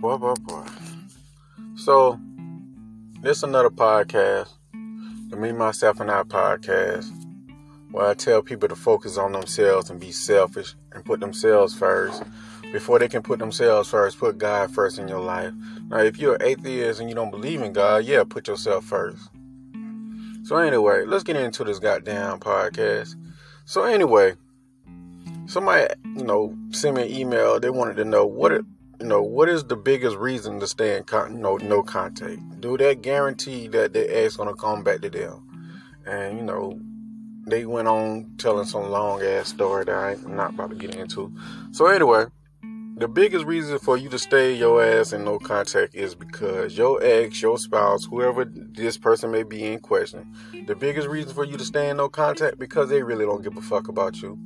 Boy, boy, boy. So, this is another podcast, the Me, Myself, and I podcast, where I tell people to focus on themselves and be selfish and put themselves first. Before they can put themselves first, put God first in your life. Now, if you're an atheist and you don't believe in God, yeah, put yourself first. So, anyway, let's get into this goddamn podcast. So, anyway, somebody, you know, sent me an email. They wanted to know what it, you know, what is the biggest reason to stay in con- no no contact? Do that guarantee that their ex gonna come back to them? And you know, they went on telling some long ass story that I'm not about to get into. So anyway, the biggest reason for you to stay your ass in no contact is because your ex, your spouse, whoever this person may be in question, the biggest reason for you to stay in no contact because they really don't give a fuck about you.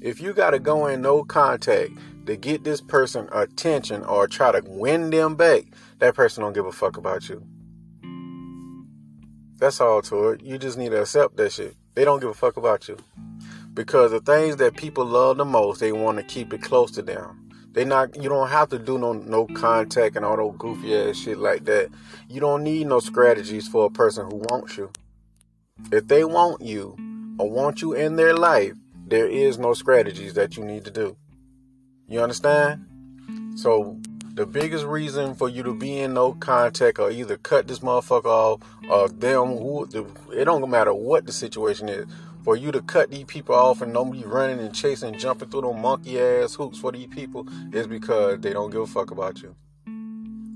If you got to go in no contact to get this person attention or try to win them back, that person don't give a fuck about you. That's all to it. You just need to accept that shit. They don't give a fuck about you. Because the things that people love the most, they want to keep it close to them. They not you don't have to do no no contact and all those goofy ass shit like that. You don't need no strategies for a person who wants you. If they want you or want you in their life, there is no strategies that you need to do. You understand? So the biggest reason for you to be in no contact or either cut this motherfucker off or them who it don't matter what the situation is. For you to cut these people off and be running and chasing, jumping through them monkey ass hoops for these people is because they don't give a fuck about you.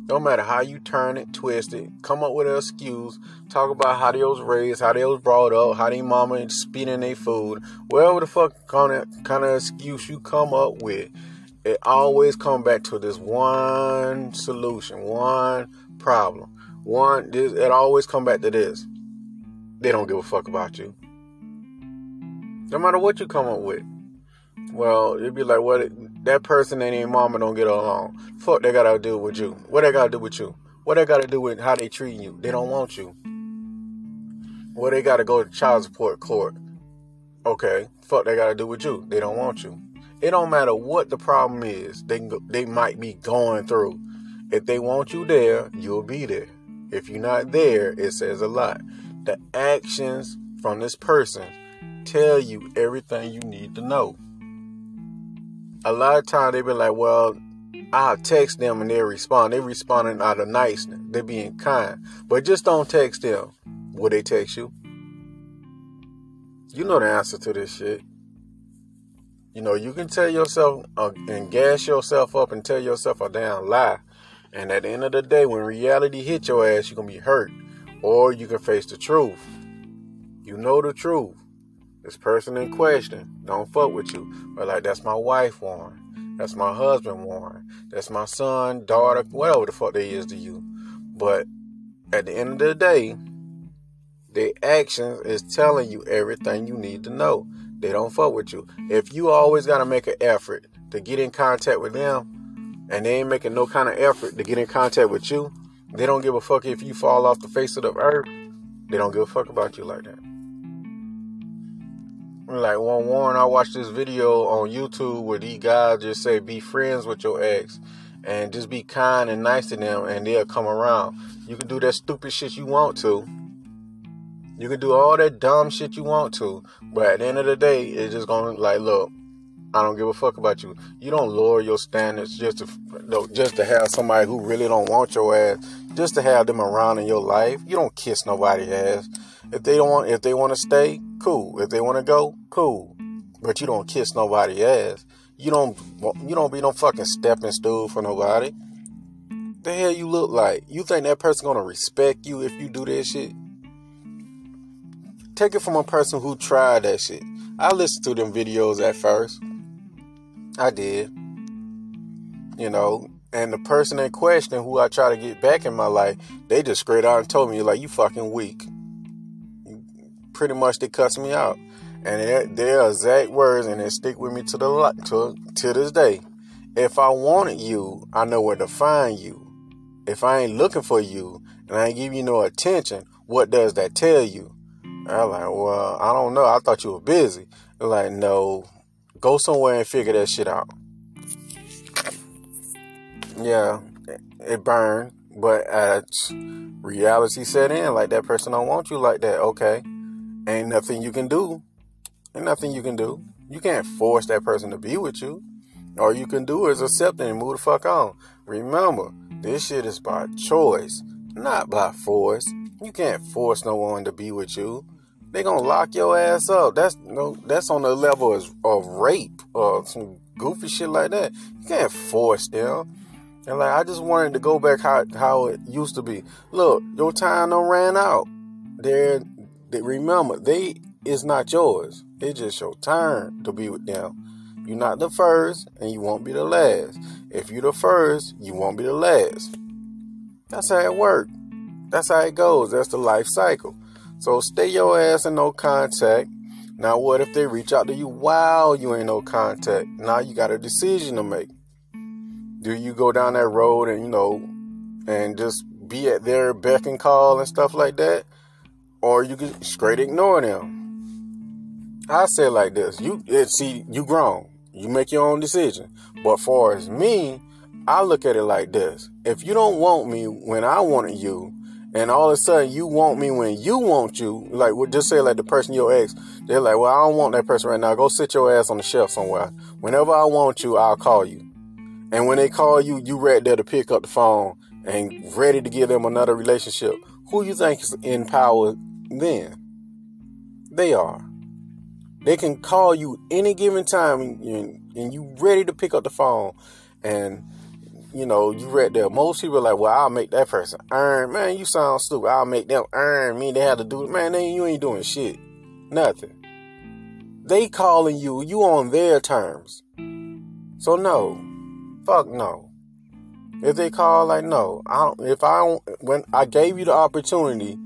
No matter how you turn it, twist it, come up with an excuse, talk about how they was raised, how they was brought up, how they mama speeding their food, whatever the fuck kind of kind of excuse you come up with, it always come back to this one solution, one problem, one. This, it always come back to this. They don't give a fuck about you. No matter what you come up with. Well, it'd be like, what that person and their mama don't get along. Fuck, they gotta do with you. What they gotta do with you? What they gotta do with how they treat you? They don't want you. What they gotta go to child support court? Okay, fuck, they gotta do with you. They don't want you. It don't matter what the problem is. They they might be going through. If they want you there, you'll be there. If you're not there, it says a lot. The actions from this person tell you everything you need to know a lot of times they be like, well, I'll text them and they respond. They responding out of niceness. They're being kind. But just don't text them. Will they text you? You know the answer to this shit. You know, you can tell yourself uh, and gas yourself up and tell yourself a damn lie. And at the end of the day, when reality hit your ass, you're going to be hurt. Or you can face the truth. You know the truth. This person in question don't fuck with you. But like, that's my wife, Warren. That's my husband, Warren. That's my son, daughter, whatever the fuck they is to you. But at the end of the day, their actions is telling you everything you need to know. They don't fuck with you. If you always gotta make an effort to get in contact with them, and they ain't making no kind of effort to get in contact with you, they don't give a fuck if you fall off the face of the earth. They don't give a fuck about you like that. Like one Warren, I watched this video on YouTube where these guys just say be friends with your ex and just be kind and nice to them and they'll come around. You can do that stupid shit you want to. You can do all that dumb shit you want to, but at the end of the day, it's just gonna like, look, I don't give a fuck about you. You don't lower your standards just to just to have somebody who really don't want your ass, just to have them around in your life. You don't kiss nobody's ass. If they don't want, if they want to stay, cool. If they want to go, cool. But you don't kiss nobody ass. You don't, you don't be no fucking stepping stool for nobody. The hell you look like? You think that person gonna respect you if you do that shit? Take it from a person who tried that shit. I listened to them videos at first. I did. You know, and the person in question who I try to get back in my life, they just straight out and told me like you fucking weak pretty much they cussed me out. And they're, exact words, and they stick with me to the to to this day. If I wanted you, I know where to find you. If I ain't looking for you and I ain't giving you no attention, what does that tell you? I'm like, well, I don't know. I thought you were busy. They're like, no, go somewhere and figure that shit out. yeah, it burned, but as reality set in, like that person don't want you like that, okay, ain't nothing you can do. Ain't nothing you can do. You can't force that person to be with you. All you can do is accept it and move the fuck on. Remember, this shit is by choice, not by force. You can't force no one to be with you. They gonna lock your ass up. That's no, that's on the level of, of rape or some goofy shit like that. You can't force them. And like I just wanted to go back how how it used to be. Look, your time don't ran out. There, they, remember they is not yours. It's just your turn to be with them. You're not the first, and you won't be the last. If you're the first, you won't be the last. That's how it works. That's how it goes. That's the life cycle. So stay your ass in no contact. Now, what if they reach out to you while you ain't no contact? Now you got a decision to make. Do you go down that road and, you know, and just be at their beck and call and stuff like that? Or you can straight ignore them. I say like this: you it, see, you grown, you make your own decision. But far as me, I look at it like this: if you don't want me when I wanted you, and all of a sudden you want me when you want you, like just say like the person your ex, they're like, well, I don't want that person right now. Go sit your ass on the shelf somewhere. Whenever I want you, I'll call you. And when they call you, you ready there to pick up the phone and ready to give them another relationship. Who you think is in power then? They are. They can call you any given time and, and you ready to pick up the phone. And, you know, you read there. Most people are like, well, I'll make that person earn. Man, you sound stupid. I'll make them earn me. They have to do it. Man, they, you ain't doing shit. Nothing. They calling you. You on their terms. So no. Fuck no. If they call, like no. I don't, if I don't, when I gave you the opportunity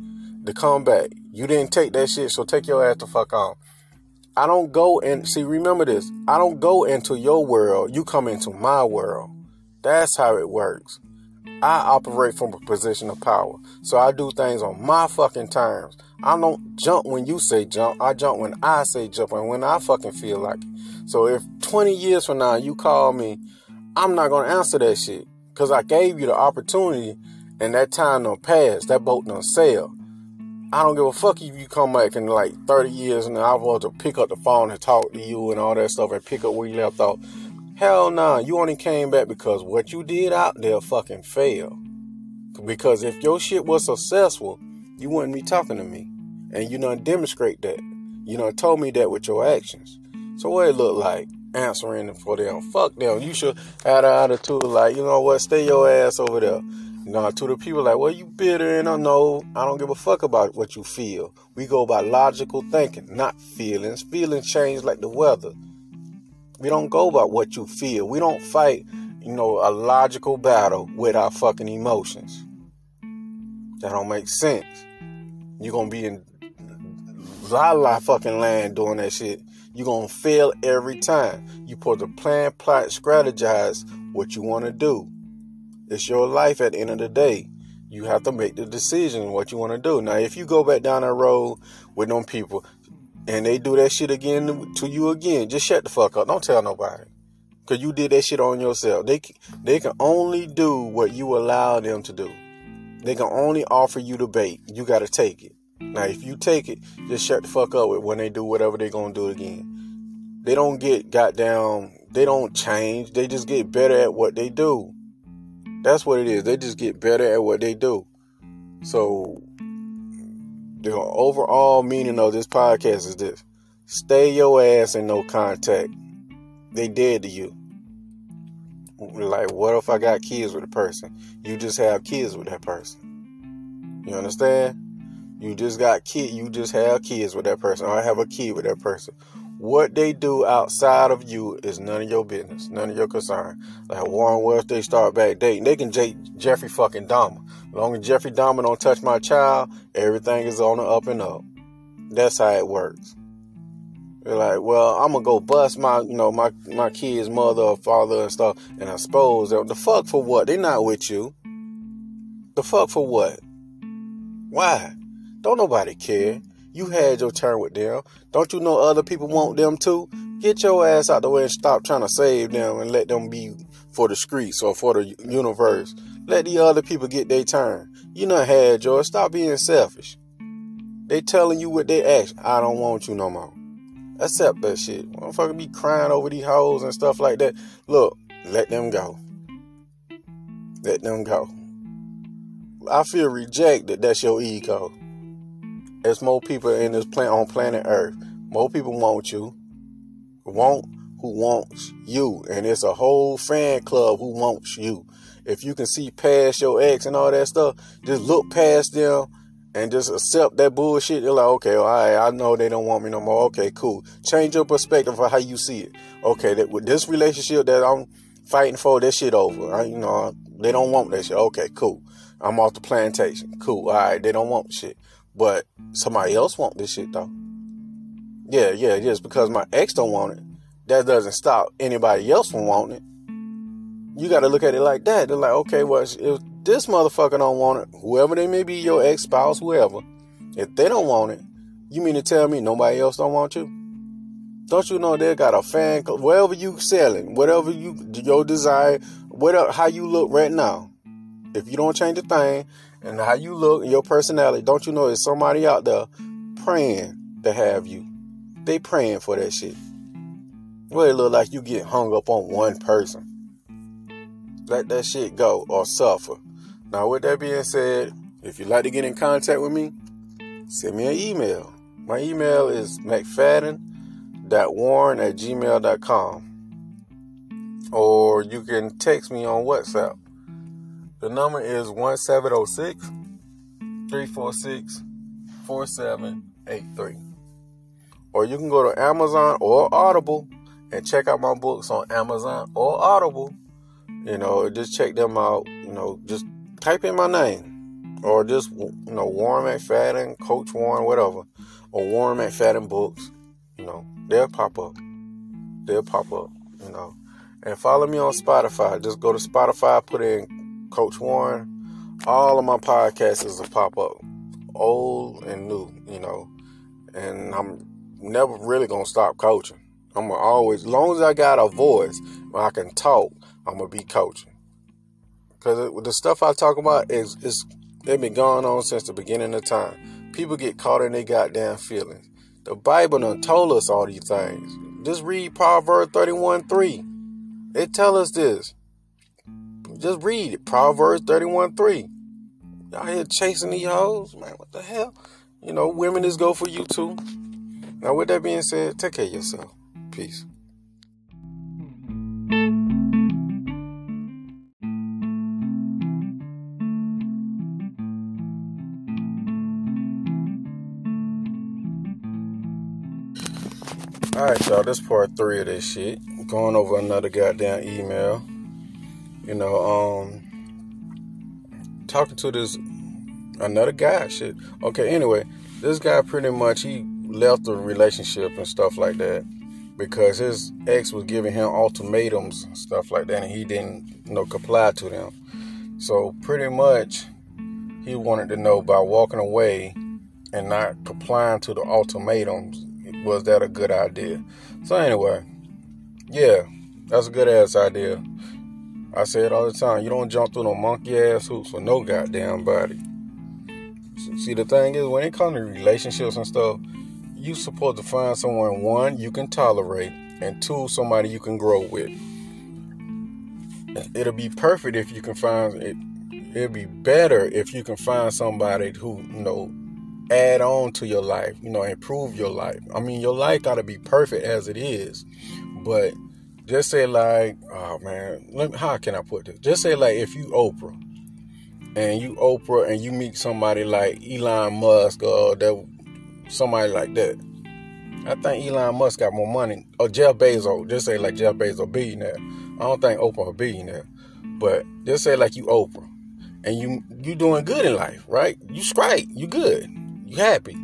to come back, you didn't take that shit. So take your ass the fuck off. I don't go and see, remember this. I don't go into your world. You come into my world. That's how it works. I operate from a position of power. So I do things on my fucking terms. I don't jump when you say jump. I jump when I say jump and when I fucking feel like it. So if 20 years from now you call me, I'm not going to answer that shit. Because I gave you the opportunity and that time don't pass. That boat don't sail. I don't give a fuck if you come back in like 30 years and I want to pick up the phone and talk to you and all that stuff and pick up where you left off. Hell nah, you only came back because what you did out there fucking failed. Because if your shit was successful, you wouldn't be talking to me. And you don't demonstrate that. You don't told me that with your actions. So what it look like? Answering for them. Fuck them. You should have an attitude like, you know what, stay your ass over there. Now, to the people like, well, you bitter and I know I don't give a fuck about what you feel. We go by logical thinking, not feelings. Feelings change like the weather. We don't go by what you feel. We don't fight, you know, a logical battle with our fucking emotions. That don't make sense. You're gonna be in la la fucking land doing that shit. You're gonna fail every time. You put the plan, plot, strategize what you wanna do. It's your life at the end of the day. You have to make the decision what you want to do. Now, if you go back down that road with them people and they do that shit again to you again, just shut the fuck up. Don't tell nobody. Cause you did that shit on yourself. They they can only do what you allow them to do. They can only offer you the bait. You gotta take it. Now, if you take it, just shut the fuck up when they do whatever they gonna do again. They don't get got down. They don't change. They just get better at what they do. That's what it is. They just get better at what they do. So the overall meaning of this podcast is this. Stay your ass in no contact. They dead to you. Like, what if I got kids with a person? You just have kids with that person. You understand? You just got kid. You just have kids with that person. Or I have a kid with that person. What they do outside of you is none of your business, none of your concern. Like Warren West, they start back dating. They can date Jeffrey fucking Dahmer. As long as Jeffrey Dahmer don't touch my child, everything is on the up and up. That's how it works. They're like, well, I'm gonna go bust my, you know, my my kid's mother or father and stuff, and I suppose the fuck for what? They're not with you. The fuck for what? Why? Don't nobody care. You had your turn with them. Don't you know other people want them too? Get your ass out the way and stop trying to save them and let them be for the streets or for the universe. Let the other people get their turn. You not had yours. Stop being selfish. They telling you what they ask. I don't want you no more. Accept that shit. Motherfucker be crying over these hoes and stuff like that. Look, let them go. Let them go. I feel rejected. That's your ego. There's more people in this planet on planet Earth. More people want you. Want who wants you. And it's a whole fan club who wants you. If you can see past your ex and all that stuff, just look past them and just accept that bullshit. You're like, okay, all right, I know they don't want me no more. Okay, cool. Change your perspective for how you see it. Okay, that with this relationship that I'm fighting for, that shit over. I, you know, they don't want that shit. Okay, cool. I'm off the plantation. Cool. All right, they don't want shit, but somebody else want this shit though. Yeah, yeah, just because my ex don't want it, that doesn't stop anybody else from wanting it. You got to look at it like that. They're like, okay, well, if this motherfucker don't want it, whoever they may be, your ex spouse, whoever, if they don't want it, you mean to tell me nobody else don't want you? Don't you know they got a fan club? Whatever you selling, whatever you your desire, whatever how you look right now. If you don't change a thing and how you look and your personality, don't you know there's somebody out there praying to have you? They praying for that shit. Well, it look like you get hung up on one person. Let that shit go or suffer. Now, with that being said, if you'd like to get in contact with me, send me an email. My email is mcfadden.warren at gmail.com. Or you can text me on WhatsApp. The number is 1706 346 4783. Or you can go to Amazon or Audible and check out my books on Amazon or Audible. You know, just check them out. You know, just type in my name or just, you know, Warren McFadden, Coach Warren, whatever, or Warren McFadden Books. You know, they'll pop up. They'll pop up, you know. And follow me on Spotify. Just go to Spotify, put in Coach Warren, all of my podcasts will pop up, old and new, you know. And I'm never really gonna stop coaching. I'm gonna always, as long as I got a voice where I can talk, I'm gonna be coaching. Cause the stuff I talk about is is it been going on since the beginning of time. People get caught in their goddamn feelings. The Bible done told us all these things. Just read Proverbs 31 3. It tell us this. Just read it. Proverbs 31 3. Y'all here chasing these hoes? Man, what the hell? You know, women is go for you too. Now, with that being said, take care of yourself. Peace. Alright, y'all, this part three of this shit. Going over another goddamn email you know, um, talking to this another guy. Shit. Okay. Anyway, this guy pretty much he left the relationship and stuff like that because his ex was giving him ultimatums and stuff like that, and he didn't, you know, comply to them. So pretty much, he wanted to know by walking away and not complying to the ultimatums, was that a good idea? So anyway, yeah, that's a good ass idea. I say it all the time. You don't jump through no monkey ass hoops for no goddamn body. See, the thing is, when it comes to relationships and stuff, you supposed to find someone one you can tolerate, and two somebody you can grow with. It'll be perfect if you can find it. It'll be better if you can find somebody who you know add on to your life, you know, improve your life. I mean, your life got to be perfect as it is, but just say like, oh man, me, how can I put this? Just say like if you Oprah and you Oprah and you meet somebody like Elon Musk or that somebody like that. I think Elon Musk got more money. Or Jeff Bezos. Just say like Jeff Bezos billionaire. I don't think Oprah a billionaire. But just say like you Oprah. And you you doing good in life, right? You straight. You good. You happy.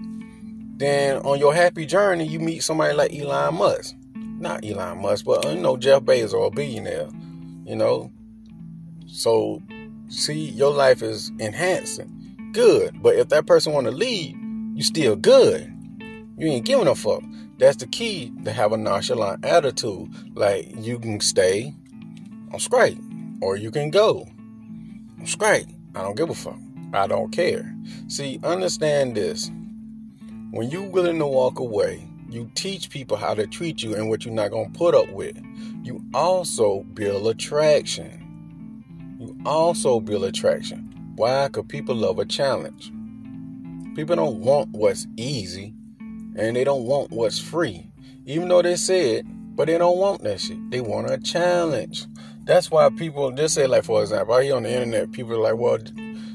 Then on your happy journey, you meet somebody like Elon Musk not Elon Musk, but you know Jeff Bezos, or a billionaire. You know, so see, your life is enhancing, good. But if that person want to leave, you still good. You ain't giving a fuck. That's the key to have a nonchalant attitude. Like you can stay. I'm straight. Or you can go. I'm straight. I don't give a fuck. I don't care. See, understand this. When you willing to walk away, you teach people how to treat you and what you're not gonna put up with. You also build attraction. You also build attraction. Why? Because people love a challenge. People don't want what's easy and they don't want what's free. Even though they say it, but they don't want that shit. They want a challenge. That's why people just say, like, for example, I hear on the internet, people are like, well,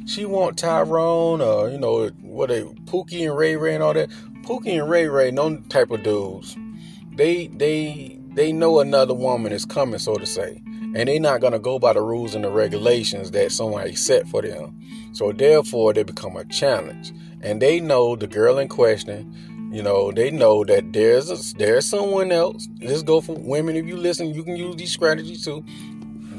she want Tyrone or, you know, what they, Pookie and Ray Ray and all that. Pookie and Ray Ray, no type of dudes. They, they, they know another woman is coming, so to say. And they're not to go by the rules and the regulations that somebody set for them. So therefore, they become a challenge. And they know the girl in question you know, they know that there's a, there's someone else. Let's go for women. If you listen, you can use these strategies too.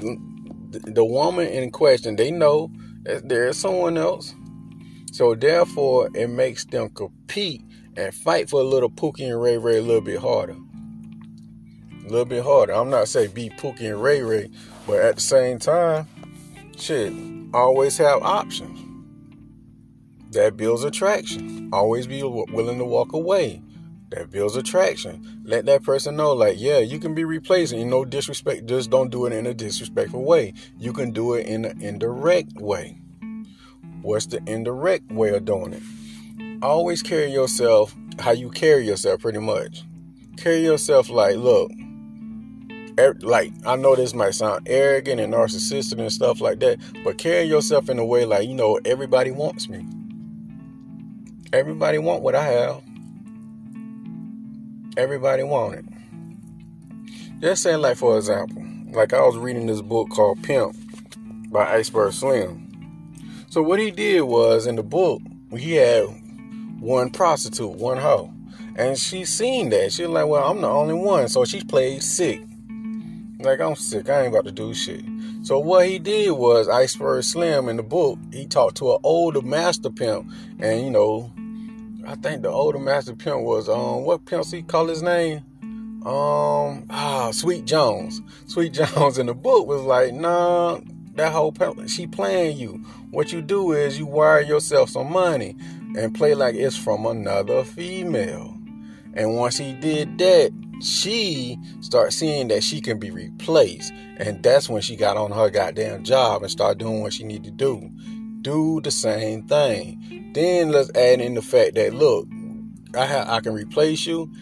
The, the woman in question, they know that there's someone else. So therefore, it makes them compete and fight for a little Pookie and Ray Ray a little bit harder. A little bit harder. I'm not saying beat Pookie and Ray Ray, but at the same time, shit, always have options that builds attraction. Always be willing to walk away. That builds attraction. Let that person know, like, yeah, you can be replacing. You know, disrespect. Just don't do it in a disrespectful way. You can do it in an indirect way. What's the indirect way of doing it? Always carry yourself how you carry yourself, pretty much. Carry yourself like, look, er, like I know this might sound arrogant and narcissistic and stuff like that, but carry yourself in a way like, you know, everybody wants me. Everybody want what I have. Everybody want it. Just saying, like for example, like I was reading this book called Pimp by Iceberg Slim. So what he did was in the book, he had one prostitute, one hoe. And she seen that. She like, well, I'm the only one. So she played sick. Like, I'm sick. I ain't about to do shit. So what he did was Iceberg Slim in the book, he talked to an older master pimp. And, you know, I think the older master pimp was um what pimp he call his name? Um ah Sweet Jones. Sweet Jones in the book was like, nah, that whole pimp she playing you. What you do is you wire yourself some money and play like it's from another female. And once he did that, she start seeing that she can be replaced. And that's when she got on her goddamn job and start doing what she need to do. Do the same thing. Then let's add in the fact that look, I ha- I can replace you,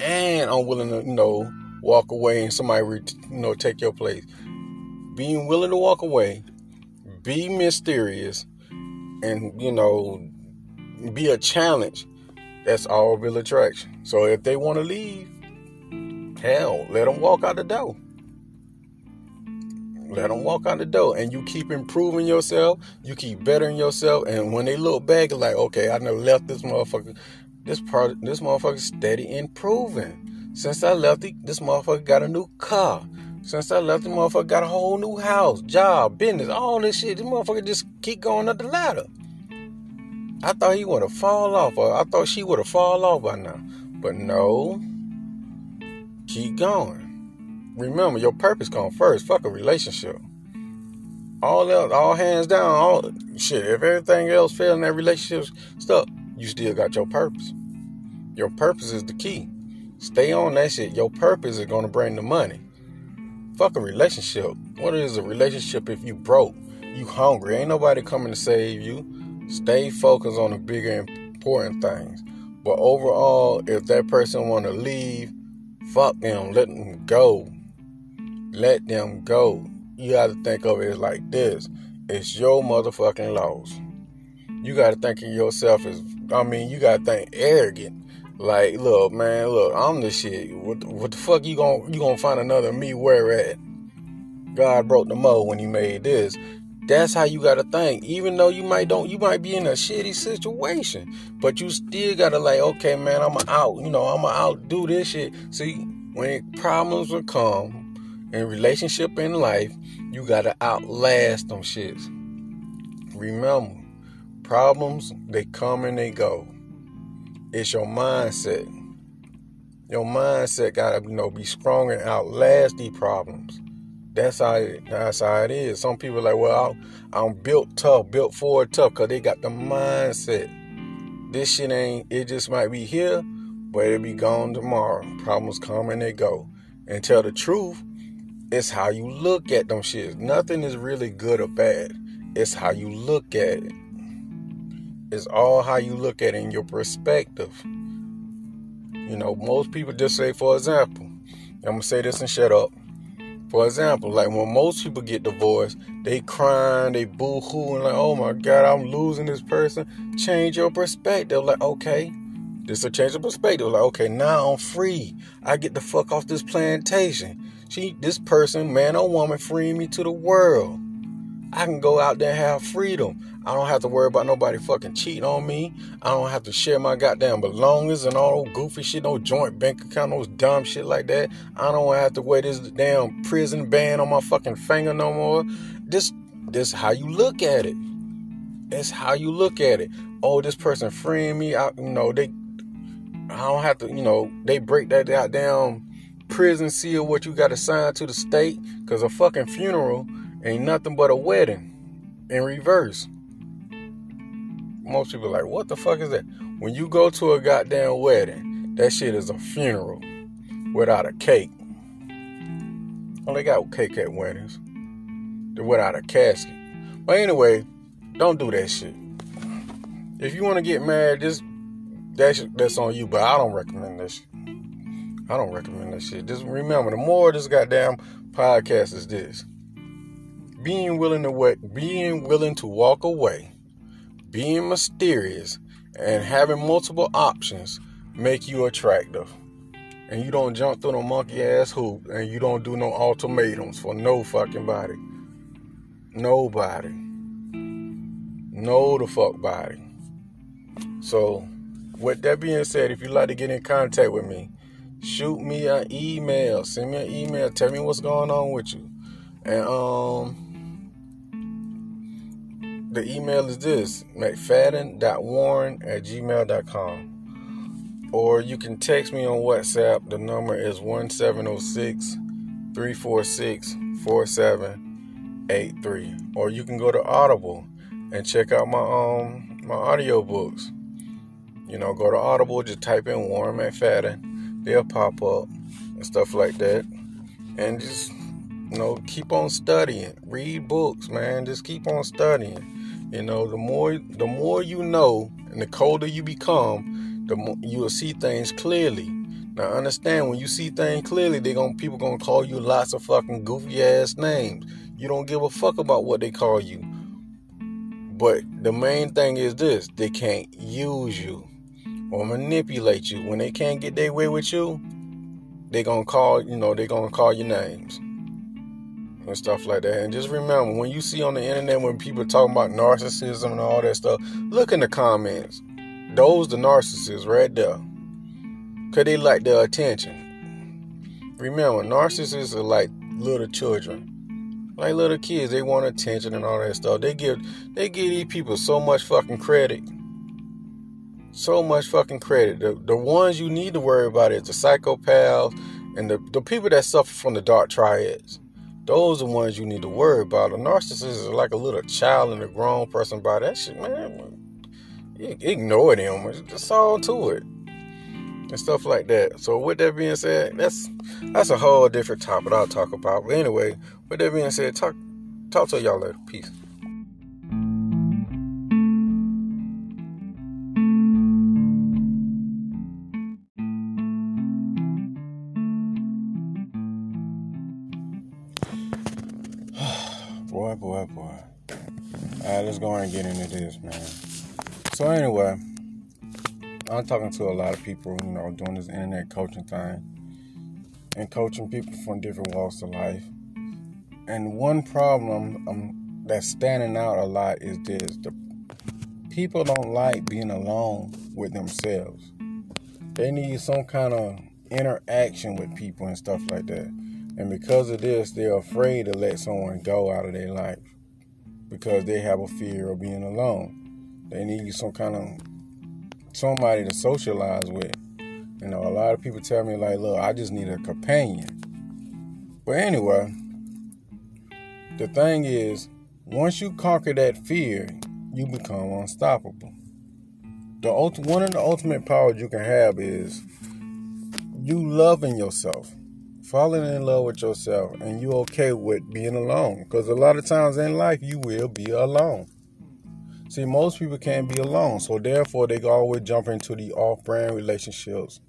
and I'm willing to you know walk away and somebody re- you know take your place. Being willing to walk away, be mysterious, and you know be a challenge. That's all real attraction. So if they want to leave, hell, let them walk out the door. Let them walk out the door, and you keep improving yourself. You keep bettering yourself, and when they look back, like, okay, I never left this motherfucker. This part, this motherfucker steady improving. Since I left, this motherfucker got a new car. Since I left, the motherfucker got a whole new house, job, business, all this shit. This motherfucker just keep going up the ladder. I thought he would have fall off, or I thought she would have fall off by now. But no, keep going remember your purpose come first. Fuck a relationship. All else, all hands down, all shit. If everything else fails in that relationship stuff, you still got your purpose. Your purpose is the key. Stay on that shit. Your purpose is gonna bring the money. Fuck a relationship. What is a relationship if you broke? You hungry. Ain't nobody coming to save you. Stay focused on the bigger important things. But overall, if that person wanna leave, fuck them. Let them go let them go. You got to think of it like this it's your motherfucking loss. You got to think of yourself as, I mean, you got to think arrogant. Like, look, man, look, I'm the shit. What, what the fuck you gonna you gonna find another me where at? God broke the mold when He made this. That's how you gotta think. Even though you might don't, you might be in a shitty situation, but you still gotta like, okay, man, I'ma out. You know, I'm going to outdo this shit. See, when problems will come, in relationship in life, you gotta outlast them shits. Remember, problems they come and they go. It's your mindset. Your mindset gotta you know be strong and outlast these problems. That's how it, that's how it is. Some people like, well, I'm built tough, built for tough, cause they got the mindset. This shit ain't. It just might be here, but it'll be gone tomorrow. Problems come and they go. And tell the truth, it's how you look at them shits. Nothing is really good or bad. It's how you look at it. It's all how you look at it in your perspective. You know, most people just say, for example, I'm gonna say this and shut up. For example, like when most people get divorced, they crying, they boo hooing, like, oh my God, I'm losing this person. Change your perspective. Like, okay, this will change the perspective. Like, okay, now I'm free. I get the fuck off this plantation. She, this person, man or woman, freeing me to the world. I can go out there and have freedom. I don't have to worry about nobody fucking cheating on me. I don't have to share my goddamn belongings and all those goofy shit, no joint bank account, those dumb shit like that. I don't have to wear this damn prison band on my fucking finger no more. This this how you look at it. It's how you look at it. Oh, this person freeing me. I, you know, they I don't have to, you know, they break that goddamn prison seal what you got to sign to the state because a fucking funeral ain't nothing but a wedding in reverse. Most people like, what the fuck is that? When you go to a goddamn wedding, that shit is a funeral without a cake. Well, they got cake at weddings. They're without a casket. But anyway, don't do that shit. If you want to get married, just that's that's on you. But I don't recommend this. I don't recommend that shit. Just remember, the more this goddamn podcast is this being willing to wait, being willing to walk away, being mysterious, and having multiple options make you attractive. And you don't jump through no monkey ass hoop, and you don't do no ultimatums for no fucking body. Nobody. No the fuck body. So, with that being said, if you'd like to get in contact with me, shoot me an email. Send me an email. Tell me what's going on with you. And um the email is this mcfadden.warren at gmail.com. Or you can text me on WhatsApp. The number is 1706 346 4783. Or you can go to Audible and check out my um my audiobooks. You know, go to Audible, just type in Warren McFadden. They'll pop up and stuff like that. And just you know, keep on studying. Read books, man. Just keep on studying. You know, the more the more you know and the colder you become, the more you will see things clearly. Now understand when you see things clearly, they going people gonna call you lots of fucking goofy ass names. You don't give a fuck about what they call you. But the main thing is this they can't use you or manipulate you. When they can't get their way with you, they gonna call, you know, they gonna call your names and stuff like that. And just remember, when you see on the internet when people talking about narcissism and all that stuff, look in the comments. Those the narcissists right there. Cause they like the attention. Remember, narcissists are like little children. Like little kids, they want attention and all that stuff. They give they give these people so much fucking credit. So much fucking credit. The the ones you need to worry about is the psychopaths and the, the people that suffer from the dark triads. Those are the ones you need to worry about. A narcissist is like a little child in a grown person body. That shit, man, ignore them. It's all to it. And stuff like that. So with that being said, that's that's a whole different topic I'll talk about. But anyway, with that being said, talk talk to y'all later. Peace. Let's go and get into this, man. So anyway, I'm talking to a lot of people, you know, doing this internet coaching thing and coaching people from different walks of life. And one problem um, that's standing out a lot is this: the people don't like being alone with themselves. They need some kind of interaction with people and stuff like that. And because of this, they're afraid to let someone go out of their life because they have a fear of being alone. They need some kind of somebody to socialize with. You know, a lot of people tell me like, "Look, I just need a companion." But anyway, the thing is, once you conquer that fear, you become unstoppable. The one of the ultimate powers you can have is you loving yourself, falling in love with yourself, and you okay with being alone. Because a lot of times in life, you will be alone. See, most people can't be alone, so therefore they always jump into the off-brand relationships.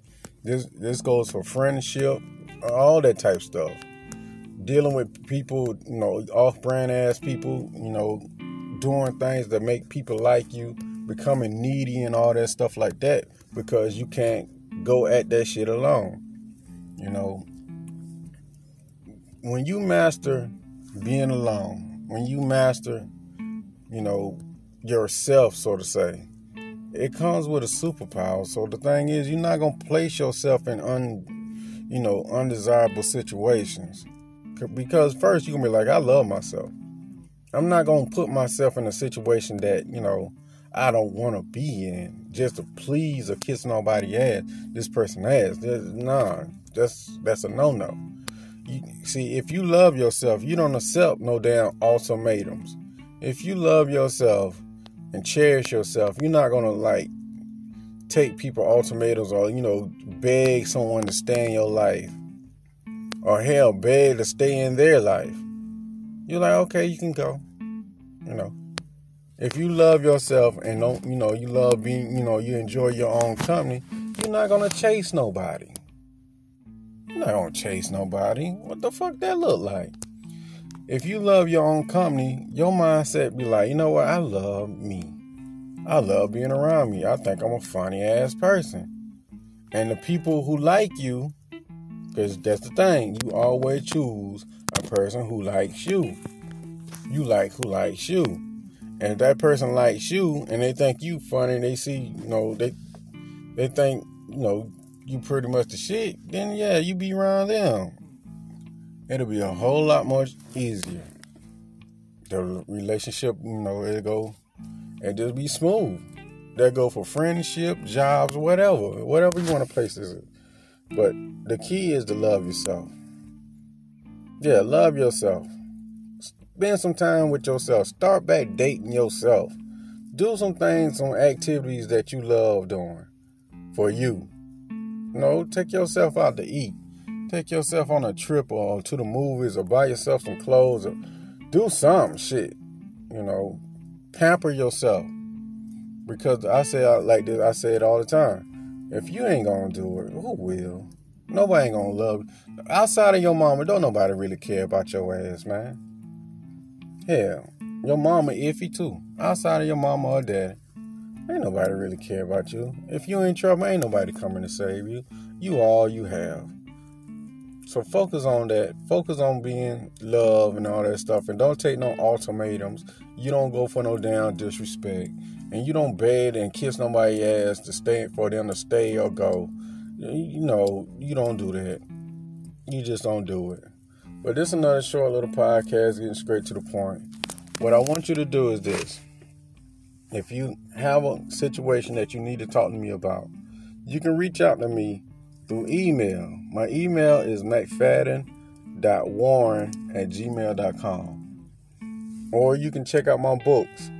This this goes for friendship, all that type stuff. Dealing with people, you know, off-brand ass people, you know, doing things that make people like you, becoming needy and all that stuff like that because you can't go at that shit alone. You know, when you master being alone, when you master, you know, yourself, so to say, it comes with a superpower. So the thing is, you're not gonna place yourself in un, you know, undesirable situations. Because first you're gonna be like, I love myself. I'm not gonna put myself in a situation that you know I don't want to be in just to please or kiss nobody ass. This person ass. Nah, that's that's a no no. See, if you love yourself, you don't accept no damn ultimatums. If you love yourself, and cherish yourself. You're not gonna like take people ultimatums or you know beg someone to stay in your life or hell beg to stay in their life. You're like, okay, you can go. You know, if you love yourself and don't, you know, you love being, you know, you enjoy your own company, you're not gonna chase nobody. You're not gonna chase nobody. What the fuck that look like? if you love your own company, your mindset be like, you know what? I love me. I love being around me. I think I'm a funny ass person. And the people who like you, because that's the thing, you always choose a person who likes you. You like who likes you. And if that person likes you and they think you funny, they see, you know, they they think, you know, you pretty much the shit, then yeah, you be around them it'll be a whole lot more easier. The relationship, you know, it'll go and just be smooth. That go for friendship, jobs, whatever, whatever you want to place this. But the key is to love yourself. Yeah, love yourself. Spend some time with yourself. Start back dating yourself. Do some things, some activities that you love doing for you. Know, take yourself out to eat. Take yourself on a trip or to the movies or buy yourself some clothes or do some shit. You know, pamper yourself. Because I say I like this, I say it all the time. If you ain't gonna do it, who will? Nobody ain't gonna love you. Outside of your mama, don't nobody really care about your ass, man. Hell, your mama iffy too. Outside of your mama or daddy, ain't nobody really care about you. If you in trouble, ain't nobody coming to save you. You all you have. So focus on that. Focus on being love and all that stuff. And don't take no ultimatums. You don't go for no damn disrespect. And you don't beg and kiss nobody's ass to stay for them to stay or go. You know, you don't do that. You just don't do it. But this is another short little podcast getting straight to the point. What I want you to do is this. If you have a situation that you need to talk to me about, you can reach out to me through email. My email is mcfadden.warren at gmail.com. Or you can check out my books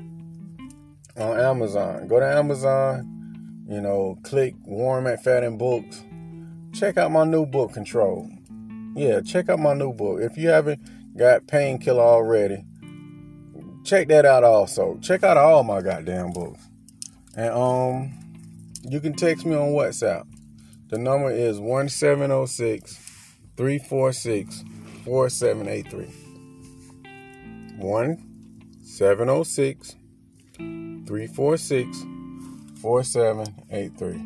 on Amazon. Go to Amazon, you know, click Warren McFadden Books. Check out my new book, Control. Yeah, check out my new book. If you haven't got Painkiller already, check that out also. Check out all my goddamn books. And um you can text me on WhatsApp. The number is 1706 346 4783. 1706 346 4783.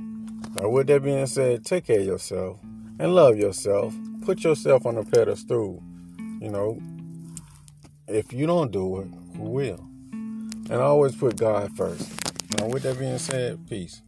Now, with that being said, take care of yourself and love yourself. Put yourself on a pedestal. You know, if you don't do it, will? And I always put God first. Now, with that being said, peace.